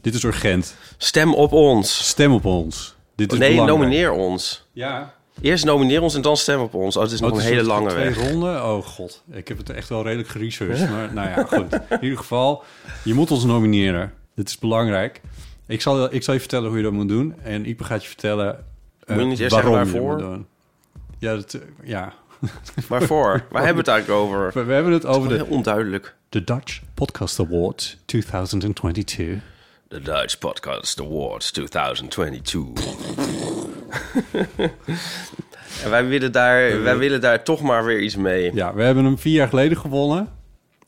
Dit is urgent. Stem op ons. Stem op ons. Dit is nee, belangrijk. nomineer ons. Ja. Eerst nomineer ons en dan stem op ons. Oh, het is nog Oh, een het hele lange twee weg. ronden? Oh god, ik heb het echt wel redelijk geresearched. Maar nou ja, goed. In ieder geval, je moet ons nomineren. Dit is belangrijk. Ik zal, ik zal je vertellen hoe je dat moet doen. En Ipe gaat je vertellen eh, Moet je niet eerst waarom zeggen je waarvoor? moet doen. Ja, dat, eh, ja. Waarvoor? Waar hebben we het eigenlijk over? We, we hebben het over de, onduidelijk. de Dutch Podcast Award 2022. The Dutch Podcast Awards 2022. en wij willen, daar, wij willen daar toch maar weer iets mee. Ja, we hebben hem vier jaar geleden gewonnen.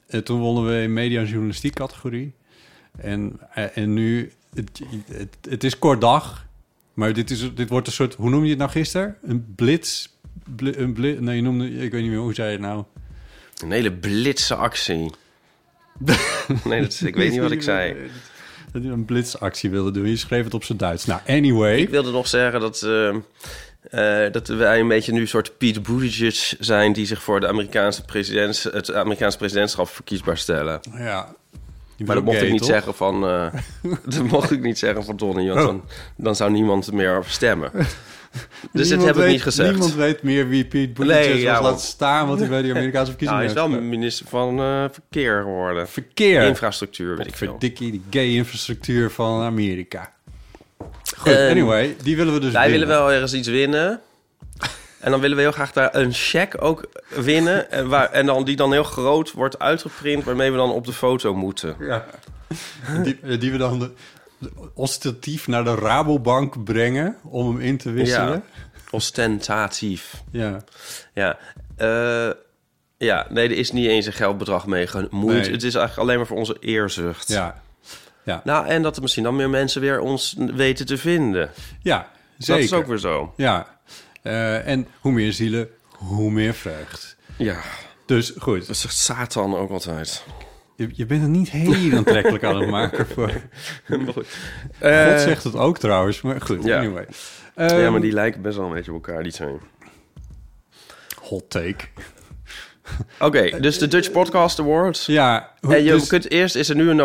En toen wonnen we in media en journalistiek categorie. En, eh, en nu, het, het, het is kort dag. Maar dit, is, dit wordt een soort, hoe noem je het nou gisteren? Een blitz? Bli- een bli, nee, je noemde, ik weet niet meer, hoe zei je het nou? Een hele blitse actie. nee, dat, is- ik weet niet wat ik zei. Dat je een blitzactie wilde doen. Je schreef het op zijn Duits. Nou, anyway. Ik wilde nog zeggen dat, eh, eh, dat wij een beetje nu een soort Pete Buttigieg zijn... die zich voor de Amerikaanse presidents, het Amerikaanse presidentschap verkiesbaar stellen. Ja. Maar dat mocht gay, ik niet toch? zeggen van... eh, dat mocht ik niet zeggen van Donnie, want Oh. dan, dan zou niemand meer stemmen. Dus dit Niemand heb ik weet- niet gezegd. Niemand weet meer wie Pete Buttigieg Nee, was. ja, Laat want- staan wat hij bij de Amerikaanse verkiezingen Nou, hij is wel minister van eh, Verkeer geworden. Verkeer. Infrastructuur, weet ik veel. Verdikkie, die gay infrastructuur van Amerika. Goed, Ehm, anyway, die willen we dus Wij winnen. willen wel ergens iets winnen. En dan willen we heel graag daar een cheque ook winnen. En, waar, en dan, die dan heel groot wordt uitgeprint... waarmee we dan op de foto moeten. Ja. Die, die we dan de- ostentatief naar de Rabobank brengen om hem in te wisselen. Ostentatief. Ja. Ja. Eh, ja, nee, er is niet eens een geldbedrag mee gemoeid. Nee. Het is eigenlijk alleen maar voor onze eerzucht. Ja. Ja. Nou, en dat er misschien dan meer mensen weer ons weten te vinden. Ja, zeker. Dat is ook weer zo. Ja. Eh, en hoe meer zielen, hoe meer vreugd. Ja. Dus goed. Dat zegt Satan ook altijd. Je, je bent het niet heel aantrekkelijk aan het maken voor... God Eh, zegt het ook trouwens, maar goed, ja. anyway. ja, Ehm, maar die lijken best wel een beetje op elkaar, die twee. Hot take. Oké, dus de Dutch Podcast Awards. Ja, En je dus- kunt eerst is er nu een,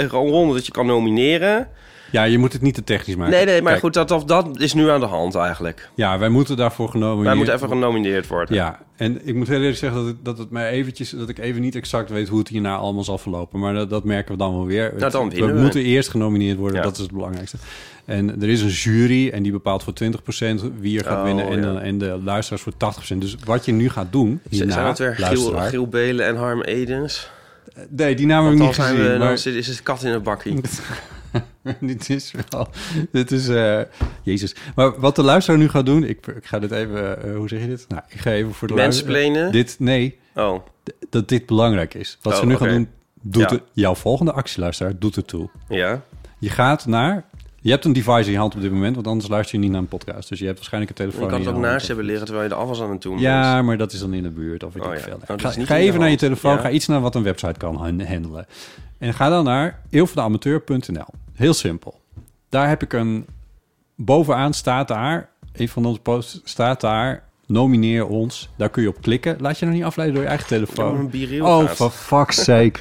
een ronde dat je kan nomineren. Ja, je moet het niet te technisch maken. Nee, nee, maar Kijk, goed, dat, dat, dat is nu aan de hand eigenlijk. Ja, wij moeten daarvoor genomen Wij moeten even genomineerd worden. Ja, en ik moet heel eerlijk zeggen dat, het, dat het mij eventjes... dat ik even niet exact weet hoe het hierna allemaal zal verlopen. Maar dat, dat merken we dan wel weer. Nou, dan Het- we we. moeten eerst genomineerd worden, Ja. dat is het belangrijkste. En er is een jury en die bepaalt voor 20% wie er gaat Oh, winnen... En, ja. dan- en de luisteraars voor 80%. Dus wat je nu gaat doen, hierna, Zijn dat weer Giel, Giel Belen en Harm Edens? Nee, die namen dan niet gezien. we, maar... is het kat in een bakkie. dit is wel... Dit is... eh, Jezus. Maar wat de luisteraar nu gaat doen... Ik, ik ga dit even... eh, hoe zeg je dit? Nou, ik ga even voor de luisteraar... Dit... Nee. Oh, Dat dit belangrijk is. Wat Oh, ze nu oké. gaan doen... Doet Ja. jouw volgende actieluisteraar doet er toe. ja. Je gaat naar... Je hebt een device in je hand op dit moment... want anders luister je niet naar een podcast. Dus je hebt waarschijnlijk een Je telefoon kan in het je ook naast je hebben liggen terwijl je de afwas aan het doen bent. Ja, maar dat is dan in de buurt of weet Oh ik ja. veel. Nou, ga je even naar je telefoon, Ja. ga iets naar wat een website kan han- handelen. En ga dan naar eeuwvandeamateur.nl. Heel simpel. Daar heb ik een... Bovenaan staat daar, een van onze posts staat daar... Nomineer ons. Daar kun je op klikken. Laat je nog niet afleiden door je eigen telefoon. Een oh, for fuck's sake.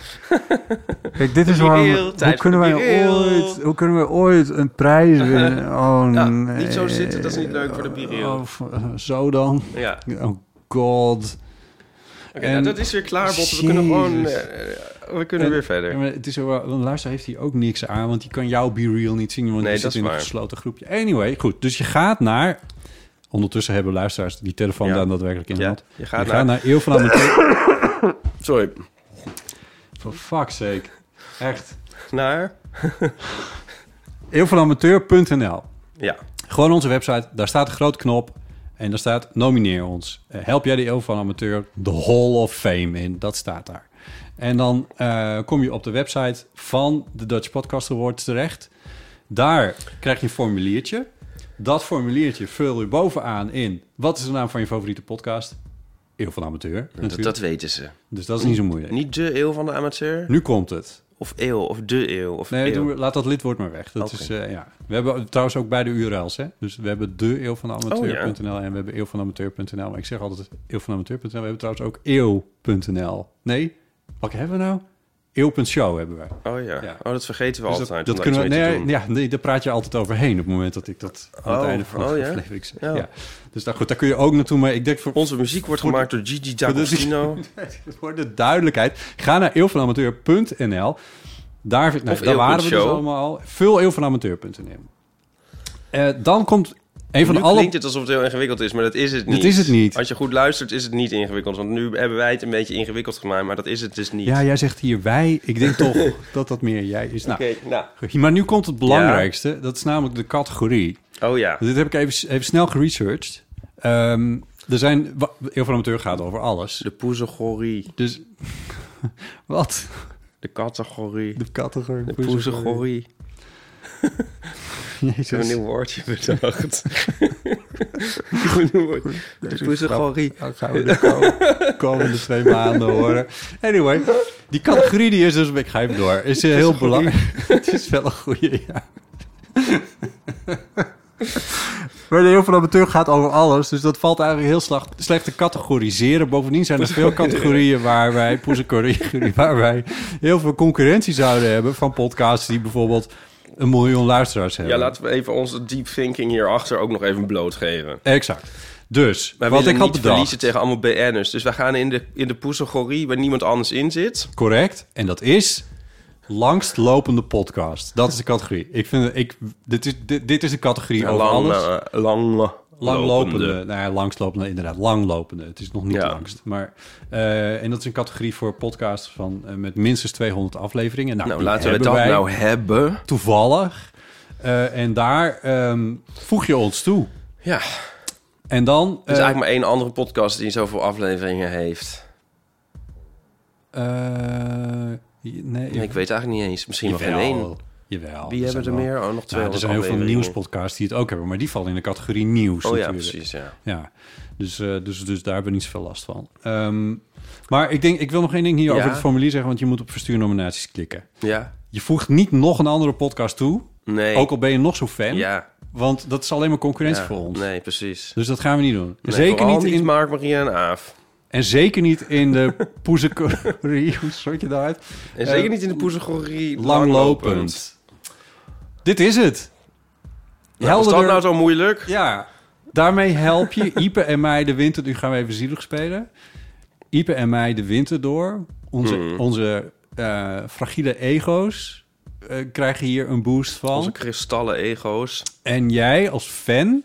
Kijk, dit is waarom... biriel, Hoe kunnen, voor wij ooit, hoe kunnen wij ooit een prijs winnen? Oh, Ja, nee. niet zo zitten, dat is niet leuk voor de biriel. Oh, zo dan. Ja. Oh god. Oké, nou, dat is weer klaar, Botte. We kunnen gewoon... Eh, we kunnen En- weer verder. Ja, maar het is zo, wel- een luisteraar heeft hier ook niks aan, want die kan jouw Be Real niet zien, want Nee, die dat zit is in een gesloten groepje. Anyway, goed. Dus je gaat naar... Ondertussen hebben luisteraars die telefoon daar daadwerkelijk in hand. je gaat je naar- gaat naar Eeuw van Amateur. Sorry. For fuck's sake. Echt. Naar? Eeuwvanamateur.nl Ja. Gewoon onze website. Daar staat een grote knop. En daar staat nomineer ons. Eh, help jij de Eeuw van Amateur de Hall of Fame in. Dat staat daar. En dan eh, kom je op de website van de Dutch Podcast Awards terecht. Daar krijg je een formuliertje. Dat formuliertje vul je bovenaan in. Wat is de naam van je favoriete podcast? Eeuw van Amateur. Dat, weten ze. Dus dat is niet zo moeilijk. Niet de eeuw van de amateur? Nu komt het. Of eeuw, of de eeuw, of Nee, eeuw. laat dat lidwoord maar weg. Dat is, eh, ja. We hebben trouwens ook beide URL's. Hè? Dus we hebben de eeuw van de amateur.nl Oh, en we hebben eeuw van de amateur.nl. Maar ik zeg altijd eeuw van de amateur.nl. We hebben trouwens ook eeuw.nl. Nee, wat hebben we nou? Eeuw.show hebben wij. Oh ja. Ja. Oh, dat vergeten we Dus altijd. dat, kunnen we, nee, ja, nee, daar praat je altijd overheen op het moment dat ik dat aan het Oh, einde van oh de ja? aflevering zeg. Ja. Ja. Dus daar, goed, daar kun je ook naartoe, maar ik denk voor, Onze muziek wordt Voor gemaakt door Gigi D'Agostino. voor de duidelijkheid, ga naar eeuwvanamateur.nl. Daar, Of daar waren we dus allemaal. Vul eeuwvanamateur.nl. Eh dan komt een van nu alle... klinkt het alsof het heel ingewikkeld is, maar dat is het niet. Dat is het niet. Als je goed luistert, is het niet ingewikkeld. Want nu hebben wij het een beetje ingewikkeld gemaakt, maar dat is het dus niet. Ja, jij zegt hier wij. Ik denk toch dat dat meer jij is. Nou, Oké, nou. maar nu komt het belangrijkste. Dat is namelijk de categorie. Oh ja. Dit heb ik even, even snel geresearched. Ehm, er zijn... Eeuw van Amateur gaat over alles. De poezegorie. Dus... Wat? De categorie. De categorie. De poezegorie. Een nieuw woordje bedacht. Goed nieuw woord. De poezegorie. Dat gaan we de ko- komende twee maanden horen. Anyway, die categorie die is dus... Ik ga even door. Is eh, heel belangrijk. Het is wel een goede, ja. Maar de heel van amateur gaat over alles. Dus dat valt eigenlijk heel slag, slecht te categoriseren. Bovendien zijn er veel categorieën waar wij, waar wij heel veel concurrentie zouden hebben van podcasts die bijvoorbeeld een miljoen luisteraars hebben. Ja, laten we even onze deep thinking hierachter ook nog even blootgeven. Exact. Dus, Wij wat ik had niet bedacht. verliezen tegen allemaal BN'ers. Dus wij gaan in de, in de poezegorie waar niemand anders in zit. Correct. En dat is langstlopende podcast. Dat is de categorie. Ik vind, ik, dit, is, dit, dit is de categorie over lang, alles. eh, lang, Langlopende. lopende. Nou ja, langslopende inderdaad. Langlopende. Het is nog niet Ja. langst. Maar, eh, en dat is een categorie voor podcasts van, eh, met minstens 200 afleveringen. Nou, Nou, laten we dat wij nou hebben. Toevallig. Eh, en daar ehm, voeg je ons toe. Ja, En dan... er is eigenlijk maar één andere podcast die zoveel afleveringen heeft. nee, ik weet eigenlijk niet eens. Misschien nog geen één. Jawel. Wie hebben er wel- meer? Oh, nog Nou, twee. er zijn heel veel nieuwspodcasts die het ook hebben, maar die vallen in de categorie nieuws. Oh ja, precies, ja. Ja, dus, eh, dus, dus daar hebben we niet zoveel last van. Ehm, maar ik denk, ik wil nog één ding hier Ja? over het formulier zeggen, want je moet op verstuurnominaties klikken. Ja? Je voegt niet nog een andere podcast toe, Nee. ook al ben je nog zo fan, Ja. want dat is alleen maar concurrentie ja. voor ons. Nee, precies. Dus dat gaan we niet doen. Nee, zeker niet in, Mark, Maria en Aaf. en zeker niet in de poezecategorie, hoe soort je daaruit? En zeker Eh, niet in de poezegorie Langlopend. Dit is het. Nou, was dat nou zo moeilijk? Ja, daarmee help je Ipe en mij de winter... Nu gaan we even zielig spelen. Ipe en mij de winter door. Onze, Hmm. onze eh, fragiele ego's eh, krijgen hier een boost van. Onze kristallen ego's. En jij als fan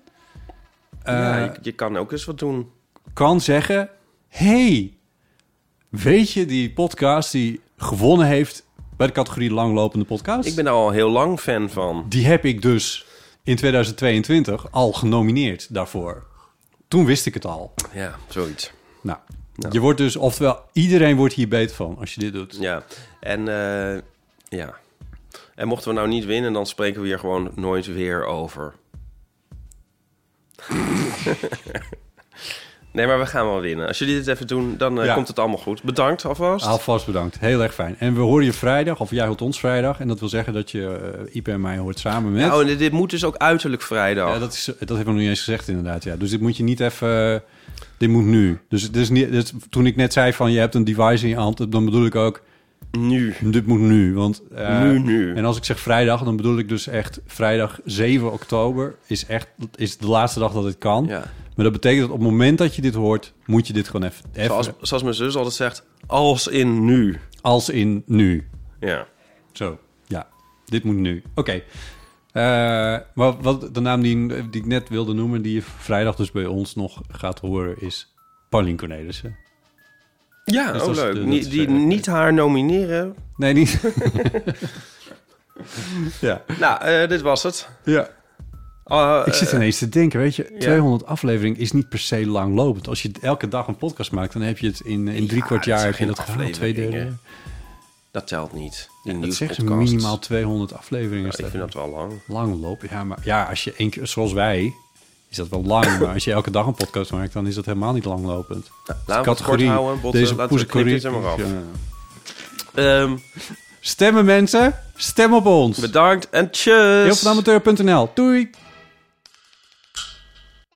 eh, ja, je, je kan ook eens wat doen. kan zeggen... hey, weet je die podcast die gewonnen heeft... bij de categorie langlopende podcast? Ik ben daar al heel lang fan van. Die heb ik dus in 2022 al genomineerd daarvoor. Toen wist ik het al. Ja, zoiets. Nou, Nou. je wordt dus, oftewel, iedereen wordt hier beter van als je dit doet. Ja, en eh, ja. En mochten we nou niet winnen, dan spreken we hier gewoon nooit weer over. nee, maar we gaan wel winnen. Als jullie dit even doen, dan eh, Ja. komt het allemaal goed. Bedankt alvast. Alvast bedankt. Heel erg fijn. En we horen je vrijdag, of jij hoort ons vrijdag. En dat wil zeggen dat je uh, Ipe en mij hoort samen met... Nou, dit, dit moet dus ook uiterlijk vrijdag. ja, dat, is, dat hebben we nog niet eens gezegd inderdaad. Ja. Dus dit moet je niet even... dit moet nu. Dus, dus, niet, dus toen ik net zei van je hebt een device in je hand... dan bedoel ik ook, Nu. dit moet nu. Want, eh, Nu, nu. En als ik zeg vrijdag, dan bedoel ik dus echt vrijdag 7 oktober... is echt is de laatste dag dat het kan. Ja. Maar dat betekent dat op het moment dat je dit hoort... moet je dit gewoon even... even Zoals, zoals mijn zus altijd zegt, als in nu. Als in nu. Ja. Zo, ja. Dit moet nu. Oké. Eh, maar wat de naam die, die ik net wilde noemen... die je vrijdag dus bij ons nog gaat horen... is Paulien Cornelissen. Ja, Dus oh leuk. die eh, niet haar nomineren. Nee, niet... ja. Nou, eh, dit was het. ja. Uh, Ik zit ineens te denken, weet je... ja. 200 afleveringen is niet per se langlopend. Als je elke dag een podcast maakt... dan heb je het in, in drie Ja, kwart jaar... heb je dat gehaald. Twee derde. Dat telt niet. Die Dat zeggen ze minimaal 200 afleveringen. Ja, ik vind dat wel lang. Lang lopen. Ja, maar ja, als je één keer, zoals wij, is dat wel lang. maar als je elke dag een podcast maakt, dan is dat helemaal niet langlopend. Nou, laten we het kort houden. Deze laten we poezecategorie- knippen dit maar af. Ja. Ehm, Stemmen mensen, stem op ons. bedankt en tjus. Heel. Doei.